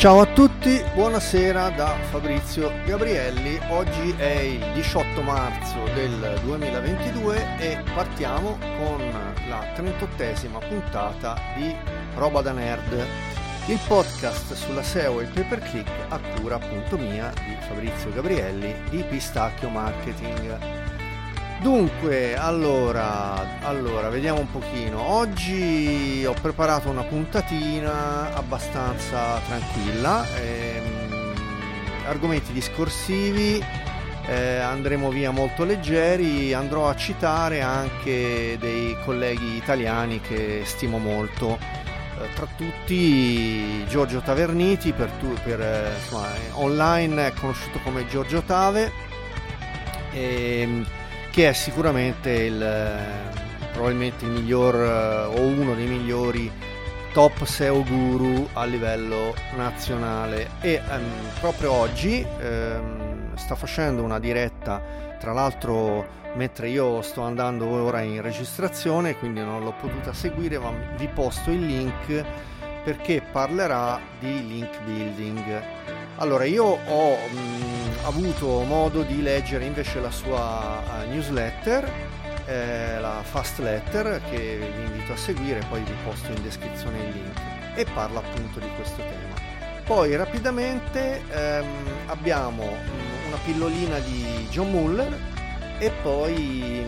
Ciao a tutti, buonasera da Fabrizio Gabrielli. Oggi è il 18 marzo del 2022 e partiamo con la 38esima puntata di Roba da Nerd, il podcast sulla SEO e il pay per click a cura appunto mia di Fabrizio Gabrielli di Pistacchio Marketing. Dunque, allora, allora, vediamo un pochino. Oggi ho preparato una puntatina abbastanza tranquilla, ehm, argomenti discorsivi, eh, andremo via molto leggeri, andrò a citare anche dei colleghi italiani che stimo molto. Eh, tra tutti Giorgio Taverniti, per, tu, per eh, insomma, online è conosciuto come Giorgio Tave. Ehm, che è sicuramente il, eh, probabilmente il miglior eh, o uno dei migliori top SEO guru a livello nazionale. E um, proprio oggi um, sta facendo una diretta tra l'altro mentre io sto andando ora in registrazione quindi non l'ho potuta seguire ma vi posto il link perché parlerà di link building allora, io ho mh, mm, avuto modo di leggere invece la sua uh, newsletter, eh, la Fast Letter, che vi invito a seguire, poi vi posto in descrizione il link, e parla appunto di questo tema. Poi rapidamente ehm, abbiamo mm, una pillolina di John Muller e poi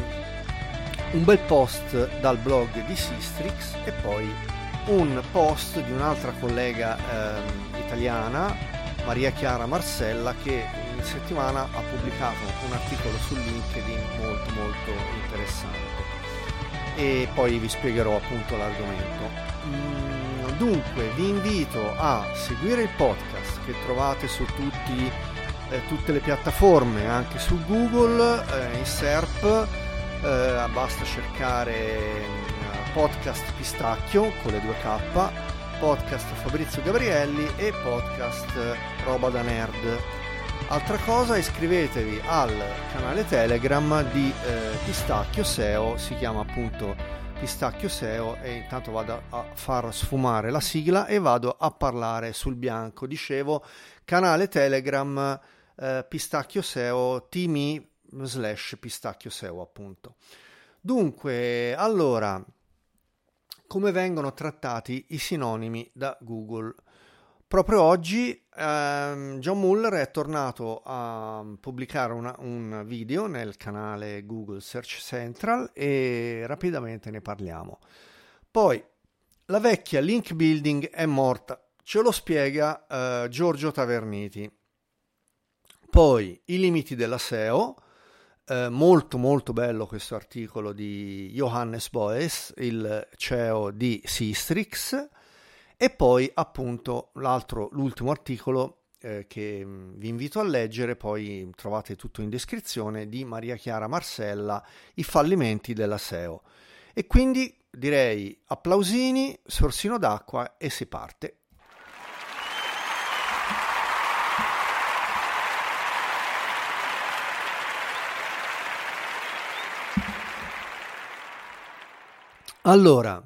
un bel post dal blog di Sistrix e poi un post di un'altra collega ehm, italiana Maria Chiara Marcella che in settimana ha pubblicato un articolo su LinkedIn molto molto interessante e poi vi spiegherò appunto l'argomento. Mm, dunque vi invito a seguire il podcast che trovate su tutti, eh, tutte le piattaforme, anche su Google, eh, in SERP, eh, basta cercare mm, podcast pistacchio con le due K podcast Fabrizio Gabrielli e podcast Roba da Nerd. Altra cosa, iscrivetevi al canale Telegram di eh, Pistacchio SEO, si chiama appunto Pistacchio SEO e intanto vado a far sfumare la sigla e vado a parlare sul bianco. Dicevo, canale Telegram eh, Pistacchio SEO, timi slash Pistacchio SEO appunto. Dunque, allora, come vengono trattati i sinonimi da Google. Proprio oggi ehm, John Muller è tornato a pubblicare una, un video nel canale Google Search Central e rapidamente ne parliamo. Poi, la vecchia link building è morta, ce lo spiega eh, Giorgio Taverniti. Poi, i limiti della SEO, eh, molto molto bello questo articolo di Johannes Boes, il CEO di Sistrix, e poi appunto l'ultimo articolo eh, che mm, vi invito a leggere, poi trovate tutto in descrizione, di Maria Chiara Marcella, I fallimenti della SEO. E quindi direi applausini, sorsino d'acqua e si parte. Allora,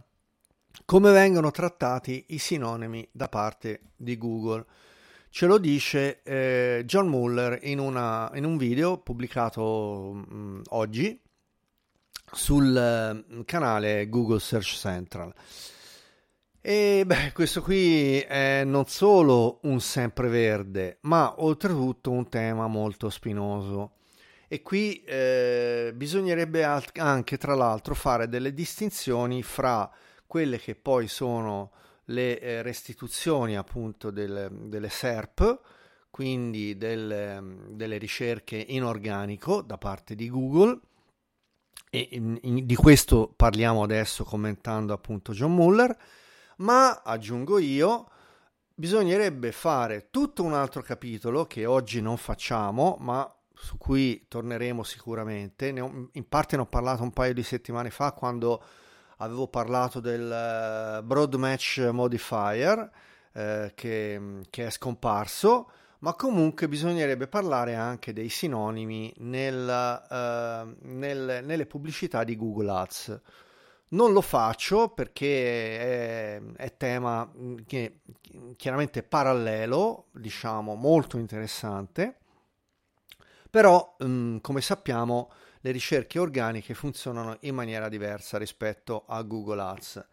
come vengono trattati i sinonimi da parte di Google? Ce lo dice eh, John Muller in, una, in, un video pubblicato mh, mm, oggi sul mh, canale Google Search Central. E beh, questo qui è non solo un sempreverde, ma oltretutto un tema molto spinoso. E qui eh, bisognerebbe anche, tra l'altro, fare delle distinzioni fra quelle che poi sono le eh, restituzioni appunto del, delle SERP, quindi del, delle ricerche in organico da parte di Google, e in, in, di questo parliamo adesso commentando appunto John Muller, ma aggiungo io, bisognerebbe fare tutto un altro capitolo che oggi non facciamo, ma su cui torneremo sicuramente. Ho, in parte ne ho parlato un paio di settimane fa quando avevo parlato del uh, Broad Match Modifier uh, che, che, è scomparso, ma comunque bisognerebbe parlare anche dei sinonimi nel, uh, nel, nelle pubblicità di Google Ads. Non lo faccio perché è, è tema che chiaramente parallelo, diciamo molto interessante, però come sappiamo le ricerche organiche funzionano in maniera diversa rispetto a Google Ads.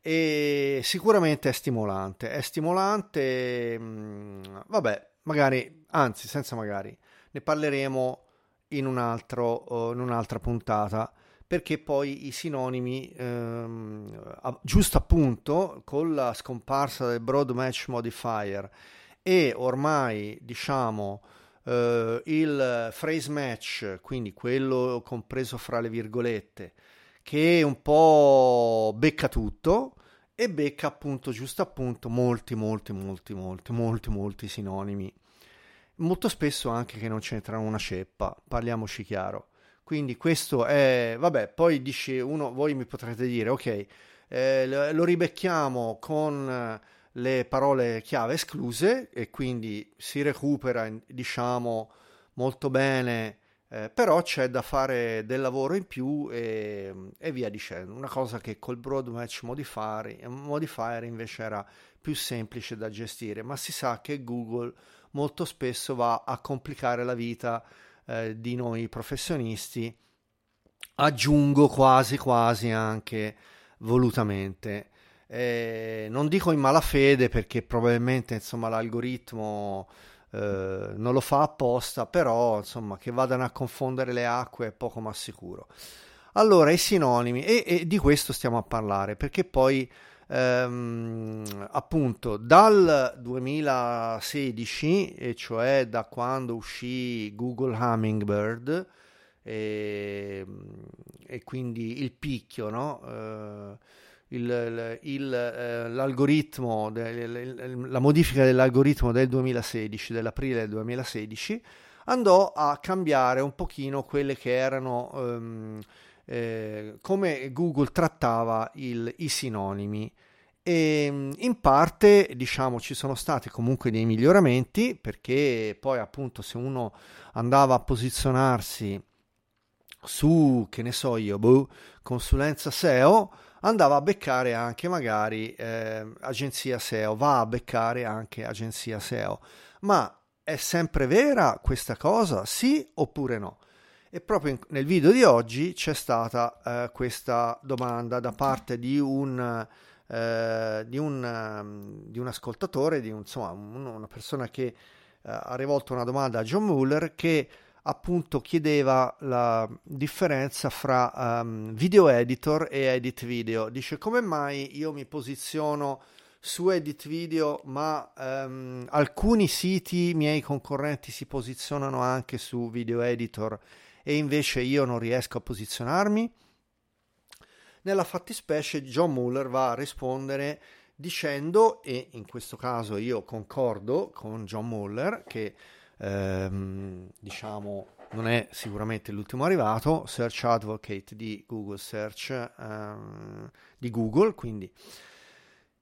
E sicuramente è stimolante, è stimolante, vabbè, magari, anzi senza magari, ne parleremo in, un altro, in un'altra puntata perché poi i sinonimi, ehm, giusto appunto con la scomparsa del broad match modifier e ormai diciamo eh, il phrase match, quindi quello compreso fra le virgolette, che un po' becca tutto e becca appunto giusto appunto molti molti molti molti molti molti sinonimi. Molto spesso anche che non c'entrano una ceppa parliamoci chiaro. Quindi questo è, vabbè, poi dice uno, voi mi potrete dire, ok, eh, lo ribecchiamo con le parole chiave escluse e quindi si recupera, diciamo, molto bene, eh, però c'è da fare del lavoro in più e, e, via dicendo. Una cosa che col broad match modifier, modifier invece era più semplice da gestire, ma si sa che Google molto spesso va a complicare la vita eh, di noi professionisti, aggiungo quasi quasi anche volutamente. Eh, non dico in malafede perché probabilmente insomma l'algoritmo eh, non lo fa apposta, però insomma che vadano a confondere le acque è poco ma sicuro. Allora, i sinonimi, e, e di questo stiamo a parlare perché poi ehm, appunto dal 2016, e cioè da quando uscì Google Hummingbird e, e quindi il picchio, no? Eh, il, il, eh, l'algoritmo, la modifica dell'algoritmo del 2016, dell'aprile del 2016, andò a cambiare un pochino quelle che erano um, eh, come Google trattava il, i sinonimi. E mm, in parte diciamo ci sono stati comunque dei miglioramenti perché poi appunto se uno andava a posizionarsi su che ne so io boh, consulenza SEO andava a beccare anche magari eh, agenzia SEO va a beccare anche agenzia SEO ma è sempre vera questa cosa sì oppure no? E proprio in, nel video di oggi c'è stata eh, questa domanda da parte di un, eh, di un, um, di un ascoltatore, di un, insomma, un, una persona che eh, ha rivolto una domanda a John Muller che appunto chiedeva la differenza fra um, video editor e edit video. Dice come mai io mi posiziono su edit video ma um, alcuni siti miei concorrenti si posizionano anche su video editor e invece io non riesco a posizionarmi? Nella fattispecie John Muller va a rispondere dicendo, e in questo caso io concordo con John Muller, che ehm, diciamo non è sicuramente l'ultimo arrivato, Search Advocate di Google Search ehm, di Google, quindi.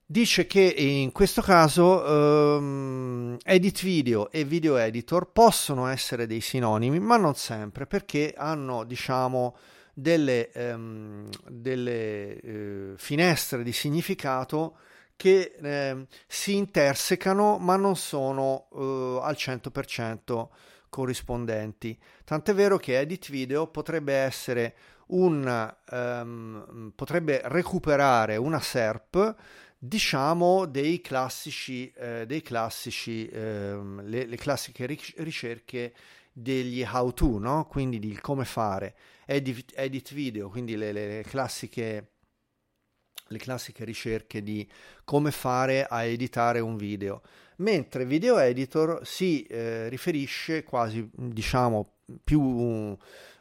Dice che in questo caso um, edit video e video editor possono essere dei sinonimi, ma non sempre, perché hanno, diciamo, delle, um, delle uh, finestre di significato che uh, si intersecano, ma non sono uh, al 100% corrispondenti. Tant'è vero che edit video potrebbe essere un um, potrebbe recuperare una SERP diciamo dei classici, eh, dei classici eh, le, le, classiche ricerche degli how to, no? quindi di come fare, edit, edit video, quindi le, le, classiche, le classiche ricerche di come fare a editare un video, mentre video editor si eh, riferisce quasi, diciamo, più,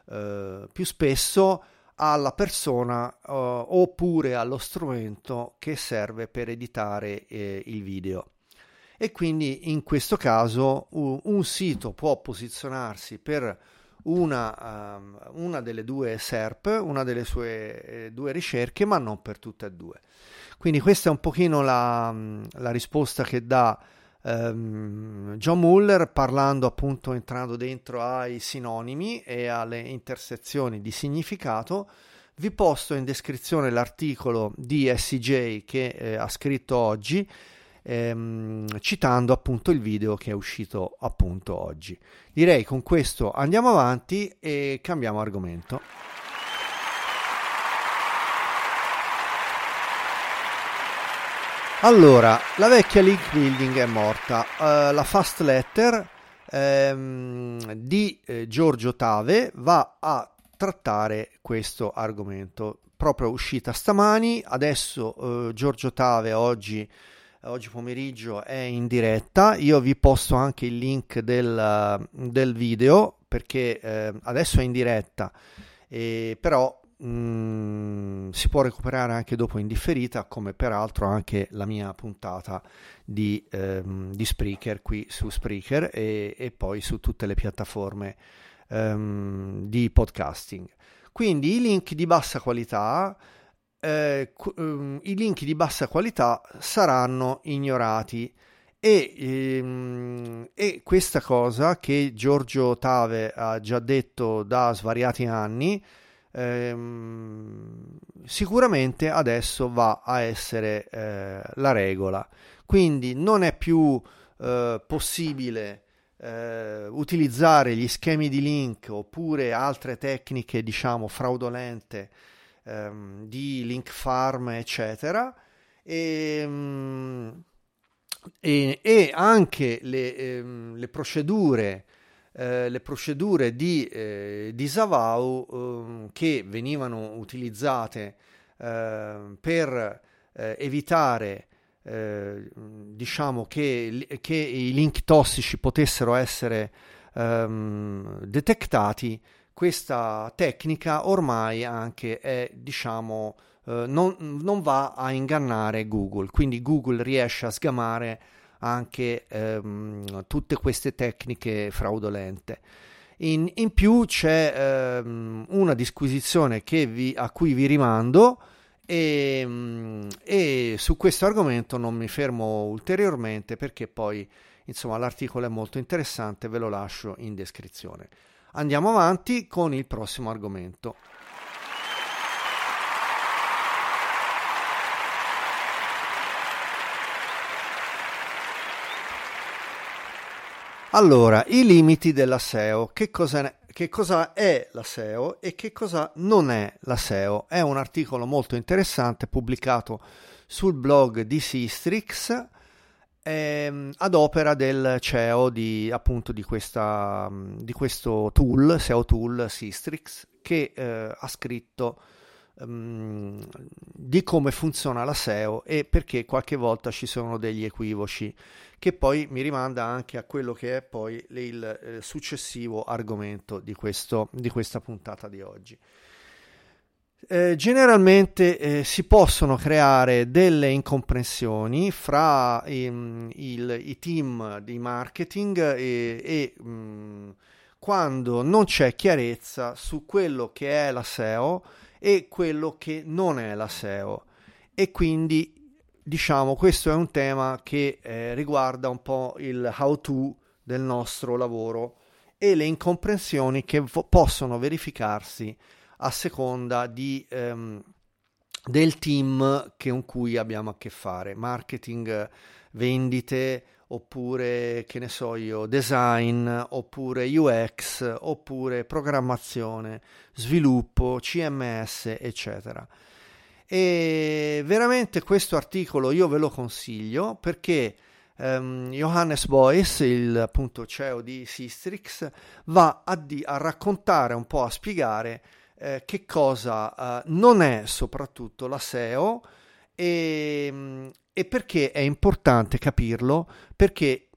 eh, più spesso alla persona uh, oppure allo strumento che serve per editare eh, il video. E quindi in questo caso uh, un sito può posizionarsi per una, um, una, delle due SERP, una delle sue eh, due ricerche, ma non per tutte e due. Quindi questa è un pochino la, la risposta che dà um, John Muller parlando appunto entrando dentro ai sinonimi e alle intersezioni di significato Vi posto in descrizione l'articolo di SJ che eh, ha scritto oggi, ehm, citando appunto il video che è uscito appunto oggi. Direi con questo andiamo avanti e cambiamo argomento. Allora, la vecchia link building è morta. Uh, la fast letter ehm, di eh, Giorgio Tave va a trattare questo argomento. Proprio uscita stamani, adesso eh, Giorgio Tave oggi, oggi, pomeriggio è in diretta. Io vi posto anche il link del, del video perché eh, adesso è in diretta, e, però Mm, si può recuperare anche dopo in differita, come peraltro anche la mia puntata di, ehm, di Spreaker qui su Spreaker e, e, poi su tutte le piattaforme ehm, di podcasting. Quindi i link di bassa qualità, eh, ehm, i link di bassa qualità saranno ignorati. E, ehm, e, questa cosa che Giorgio Tave ha già detto da svariati anni ehm, sicuramente adesso va a essere eh, la regola. Quindi non è più eh, possibile eh, utilizzare gli schemi di link oppure altre tecniche, diciamo, fraudolente ehm, di link farm, eccetera. E, ehm, e, e anche le, ehm, le procedure eh, le procedure di, eh, di Savau eh, che venivano utilizzate ehm, per eh, evitare eh, diciamo che, che, i link tossici potessero essere ehm, detectati questa tecnica ormai anche è diciamo non, non va a ingannare Google quindi Google riesce a sgamare anche ehm, tutte queste tecniche fraudolente. In, in più c'è ehm, una disquisizione vi, a cui vi rimando e, e, su questo argomento non mi fermo ulteriormente perché poi insomma l'articolo è molto interessante, ve lo lascio in descrizione. Andiamo avanti con il prossimo argomento. Allora, i limiti della SEO. Che cosa, che cosa, è la SEO e che cosa non è la SEO? È un articolo molto interessante pubblicato sul blog di Sistrix ehm, ad opera del CEO di, appunto, di, questa, di questo tool, SEO tool Sistrix, che eh, ha scritto um, di come funziona la SEO e perché qualche volta ci sono degli equivoci che poi mi rimanda anche a quello che è poi il eh, successivo argomento di, questo, di questa puntata di oggi. Eh, generalmente eh, si possono creare delle incomprensioni fra i, il, i team di marketing e, e mh, mm, quando non c'è chiarezza su quello che è la SEO e quello che non è la SEO e quindi diciamo questo è un tema che eh, riguarda un po' il how to del nostro lavoro e le incomprensioni che vo- possono verificarsi a seconda di, ehm, del team con cui abbiamo a che fare, marketing, vendite, oppure che ne so io, design, oppure UX, oppure programmazione, sviluppo, CMS, eccetera. E veramente questo articolo io ve lo consiglio perché um, Johannes Boyes, il appunto CEO di Sistrix, va a, di- a raccontare un po', a spiegare eh, che cosa uh, non è soprattutto la SEO e, um, e perché è importante capirlo, perché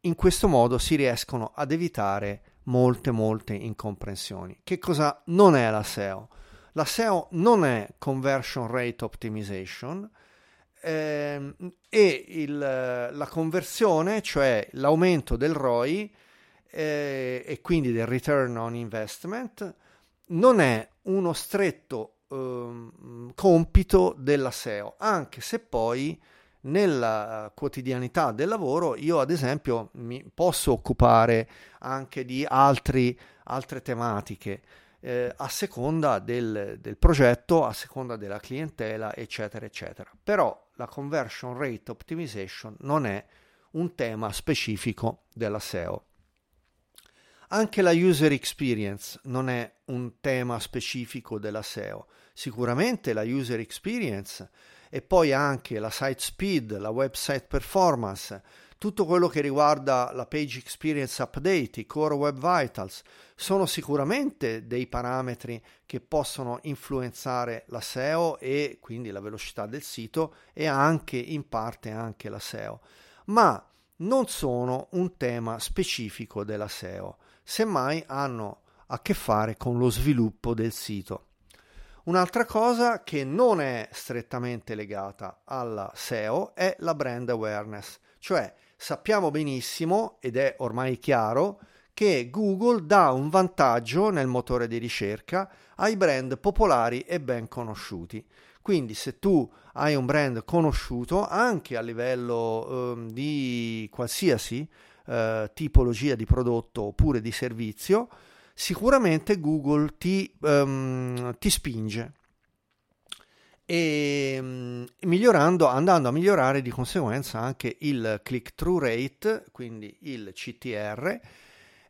in questo modo si riescono ad evitare molte molte incomprensioni. Che cosa non è la SEO? La SEO non è conversion rate optimization ehm, e il, la conversione, cioè l'aumento del ROI eh, e quindi del return on investment, non è uno stretto eh, compito della SEO, anche se poi nella quotidianità del lavoro io ad esempio mi posso occupare anche di altri, altre tematiche eh, a seconda del, del, progetto, a seconda della clientela, eccetera, eccetera. Però la conversion rate optimization non è un tema specifico della SEO. Anche la user experience non è un tema specifico della SEO. Sicuramente la user experience e poi anche la site speed, la website performance, tutto quello che riguarda la page experience update, i core web vitals, sono sicuramente dei parametri che possono influenzare la SEO e quindi la velocità del sito e anche in parte anche la SEO, ma non sono un tema specifico della SEO, semmai hanno a che fare con lo sviluppo del sito. Un'altra cosa che non è strettamente legata alla SEO è la brand awareness, cioè sappiamo benissimo, ed è ormai chiaro, che Google dà un vantaggio nel motore di ricerca ai brand popolari e ben conosciuti. Quindi se tu hai un brand conosciuto anche a livello eh, di qualsiasi eh, tipologia di prodotto oppure di servizio, sicuramente Google ti, um, ti spinge. E mm, migliorando, andando a migliorare di conseguenza anche il click-through rate, quindi il CTR,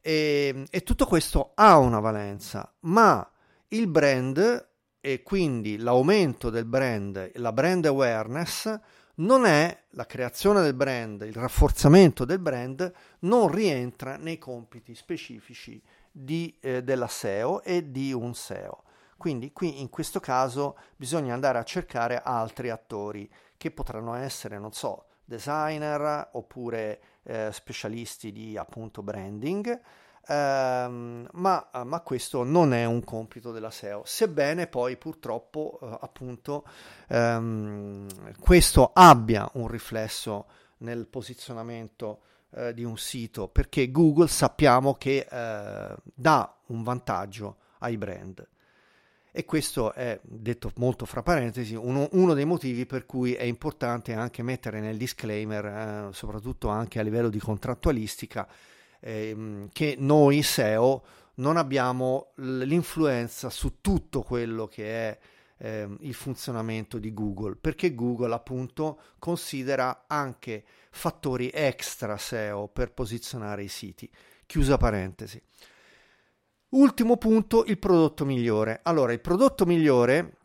e, e tutto questo ha una valenza, ma il brand e quindi l'aumento del brand, la brand awareness, non è la creazione del brand, il rafforzamento del brand, non rientra nei compiti specifici di, eh, della SEO e di un SEO. Quindi qui in questo caso bisogna andare a cercare altri attori che potranno essere, non so, designer oppure eh, specialisti di appunto branding, ehm, ma, ma, questo non è un compito della SEO, sebbene poi purtroppo eh, appunto ehm, questo abbia un riflesso nel posizionamento eh, di un sito, perché Google sappiamo che eh, dà un vantaggio ai brand. E questo è, detto molto fra parentesi, uno, uno, dei motivi per cui è importante anche mettere nel disclaimer, soprattutto anche a livello di contrattualistica, eh, che noi SEO non abbiamo l'influenza su tutto quello che è eh, il funzionamento di Google, perché Google appunto considera anche fattori extra SEO per posizionare i siti. Chiusa parentesi. Ultimo punto, il prodotto migliore. Allora, il prodotto migliore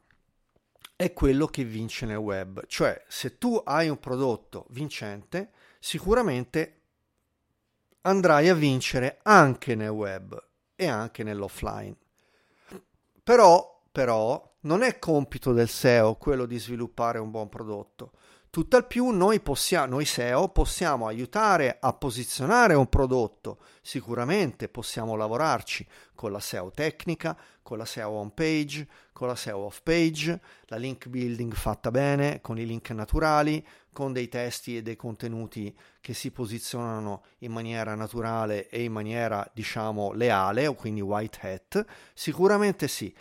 è quello che vince nel web, cioè se tu hai un prodotto vincente, sicuramente andrai a vincere anche nel web e anche nell'offline. Però, però non è compito del SEO quello di sviluppare un buon prodotto. Tutt'al più noi, possiamo, noi SEO possiamo aiutare a posizionare un prodotto, sicuramente possiamo lavorarci con la SEO tecnica, con la SEO on page, con la SEO off page, la link building fatta bene, con i link naturali, con dei testi e dei contenuti che si posizionano in maniera naturale e in maniera diciamo leale o quindi white hat, sicuramente sì,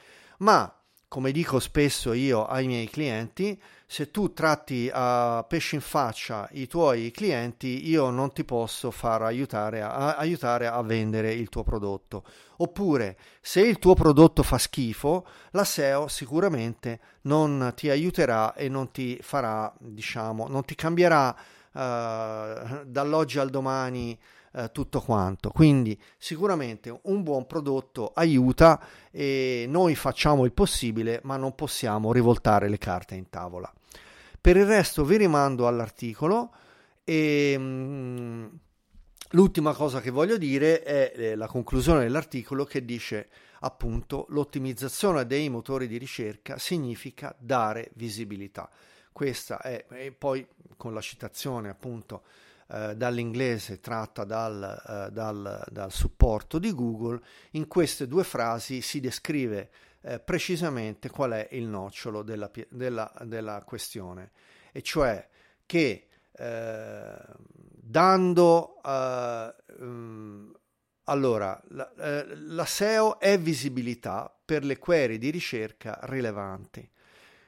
ma come dico spesso io ai miei clienti, se tu tratti a pesce in faccia i tuoi clienti, io non ti posso far aiutare a, aiutare a vendere il tuo prodotto. Oppure, se il tuo prodotto fa schifo, la SEO sicuramente non ti aiuterà e non ti farà, diciamo, non ti cambierà uh, dall'oggi al domani eh, tutto quanto. Quindi sicuramente un buon prodotto aiuta e noi facciamo il possibile, ma non possiamo rivoltare le carte in tavola. Per il resto vi rimando all'articolo e mh, l'ultima cosa che voglio dire è eh, la conclusione dell'articolo che dice appunto l'ottimizzazione dei motori di ricerca significa dare visibilità. Questa è, e poi con la citazione appunto eh, dall'inglese tratta dal, eh, dal, dal, supporto di Google, in queste due frasi si descrive eh, precisamente qual è il nocciolo della, della, della questione, e cioè che eh, dando um, allora la, la SEO è visibilità per le query di ricerca rilevanti.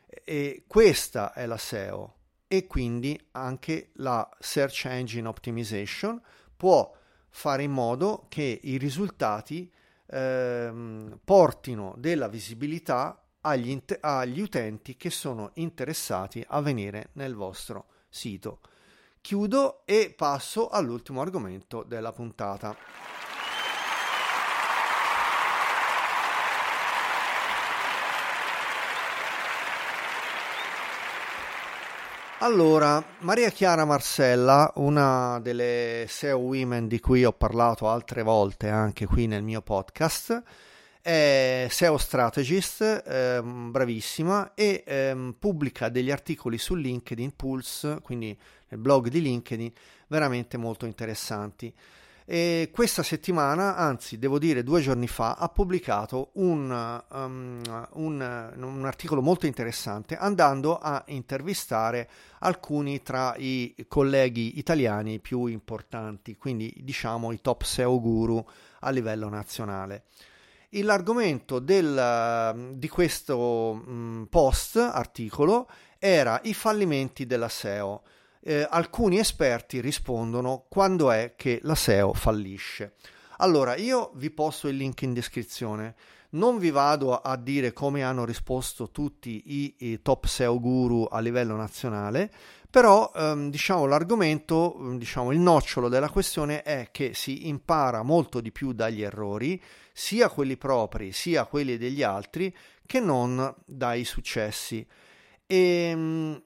E questa è la SEO e quindi anche la Search Engine Optimization può fare in modo che i risultati ehm, portino della visibilità agli, int- agli utenti che sono interessati a venire nel vostro sito. Chiudo e passo all'ultimo argomento della puntata. Allora, Maria Chiara Marcella, una delle SEO women di cui ho parlato altre volte anche qui nel mio podcast, è SEO strategist, ehm, bravissima, e ehm, pubblica degli articoli su LinkedIn Pulse, quindi nel blog di LinkedIn, veramente molto interessanti. E questa settimana, anzi devo dire due giorni fa, ha pubblicato un, um, un, un, articolo molto interessante andando a intervistare alcuni tra i colleghi italiani più importanti, quindi diciamo i top SEO guru a livello nazionale. L'argomento del, di questo um, post, articolo, era i fallimenti della SEO eh, alcuni esperti rispondono quando è che la SEO fallisce. Allora, io vi posto il link in descrizione. Non vi vado a dire come hanno risposto tutti i, i top SEO guru a livello nazionale, però ehm, diciamo l'argomento, diciamo il nocciolo della questione è che si impara molto di più dagli errori, sia quelli propri sia quelli degli altri, che non dai successi. E, ehm,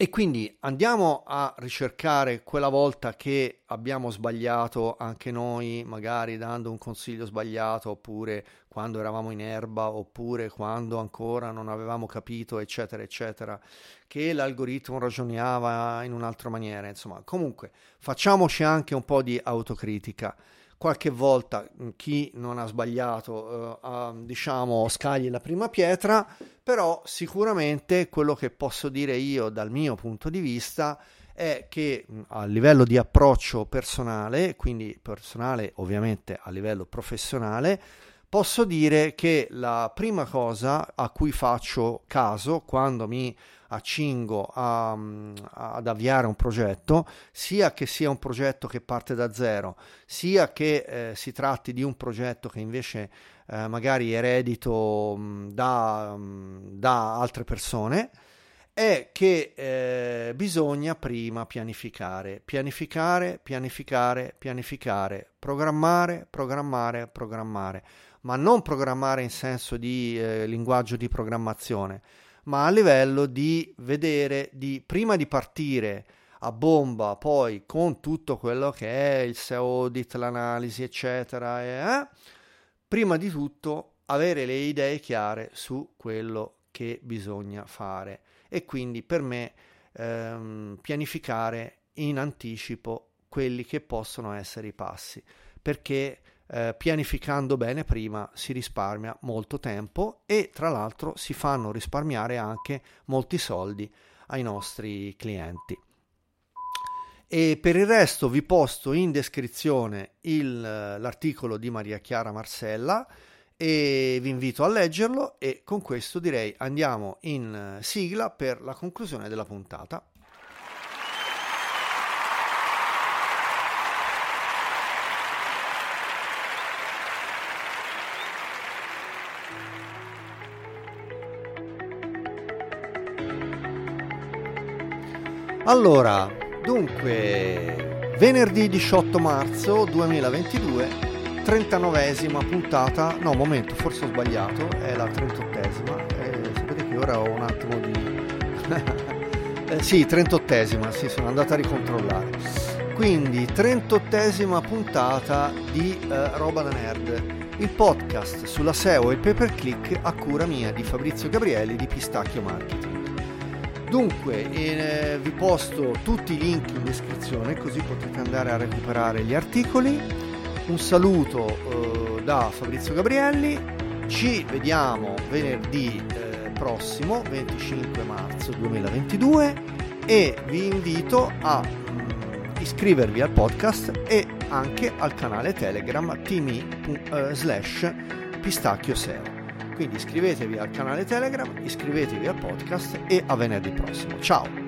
e quindi andiamo a ricercare quella volta che abbiamo sbagliato anche noi, magari dando un consiglio sbagliato, oppure quando eravamo in erba, oppure quando ancora non avevamo capito, eccetera, eccetera, che l'algoritmo ragionava in un'altra maniera. Insomma, comunque facciamoci anche un po' di autocritica qualche volta mm, chi non ha sbagliato eh, ha, diciamo scagli la prima pietra però sicuramente quello che posso dire io dal mio punto di vista è che mm, a livello di approccio personale quindi personale ovviamente a livello professionale posso dire che la prima cosa a cui faccio caso quando mi accingo a, ad avviare un progetto, sia che sia un progetto che parte da zero, sia che eh, si tratti di un progetto che invece eh, magari eredito mh, da, mh, da, altre persone, è che eh, bisogna prima pianificare, pianificare, pianificare, pianificare, programmare, programmare, programmare, ma non programmare in senso di eh, linguaggio di programmazione, ma a livello di vedere, di, prima di partire a bomba, poi con tutto quello che è il SEO audit, l'analisi, eccetera, eh, prima di tutto avere le idee chiare su quello che bisogna fare. E quindi per me ehm, pianificare in anticipo quelli che possono essere i passi. Perché eh, pianificando bene prima si risparmia molto tempo e tra l'altro si fanno risparmiare anche molti soldi ai nostri clienti. E per il resto vi posto in descrizione il, l'articolo di Maria Chiara Marcella e vi invito a leggerlo e con questo direi andiamo in sigla per la conclusione della puntata. Allora, dunque, venerdì 18 marzo 2022, 39esima puntata, no momento, forse ho sbagliato, è la 38esima, eh, sapete che ora ho un attimo di... eh, sì, 38esima, sì, sono andato a ricontrollare. Quindi, 38esima puntata di eh, Roba da Nerd, il podcast sulla SEO e il pay per click a cura mia di Fabrizio Gabrielli di Pistacchio Marketing. Dunque, eh, vi posto tutti i link in descrizione così potete andare a recuperare gli articoli. Un saluto eh, da Fabrizio Gabrielli, ci vediamo venerdì eh, prossimo, 25 marzo 2022 e vi invito a mh, mm, iscrivervi al podcast e anche al canale Telegram timi uh, slash. Quindi iscrivetevi al canale Telegram, iscrivetevi al podcast e a venerdì prossimo. Ciao!